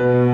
you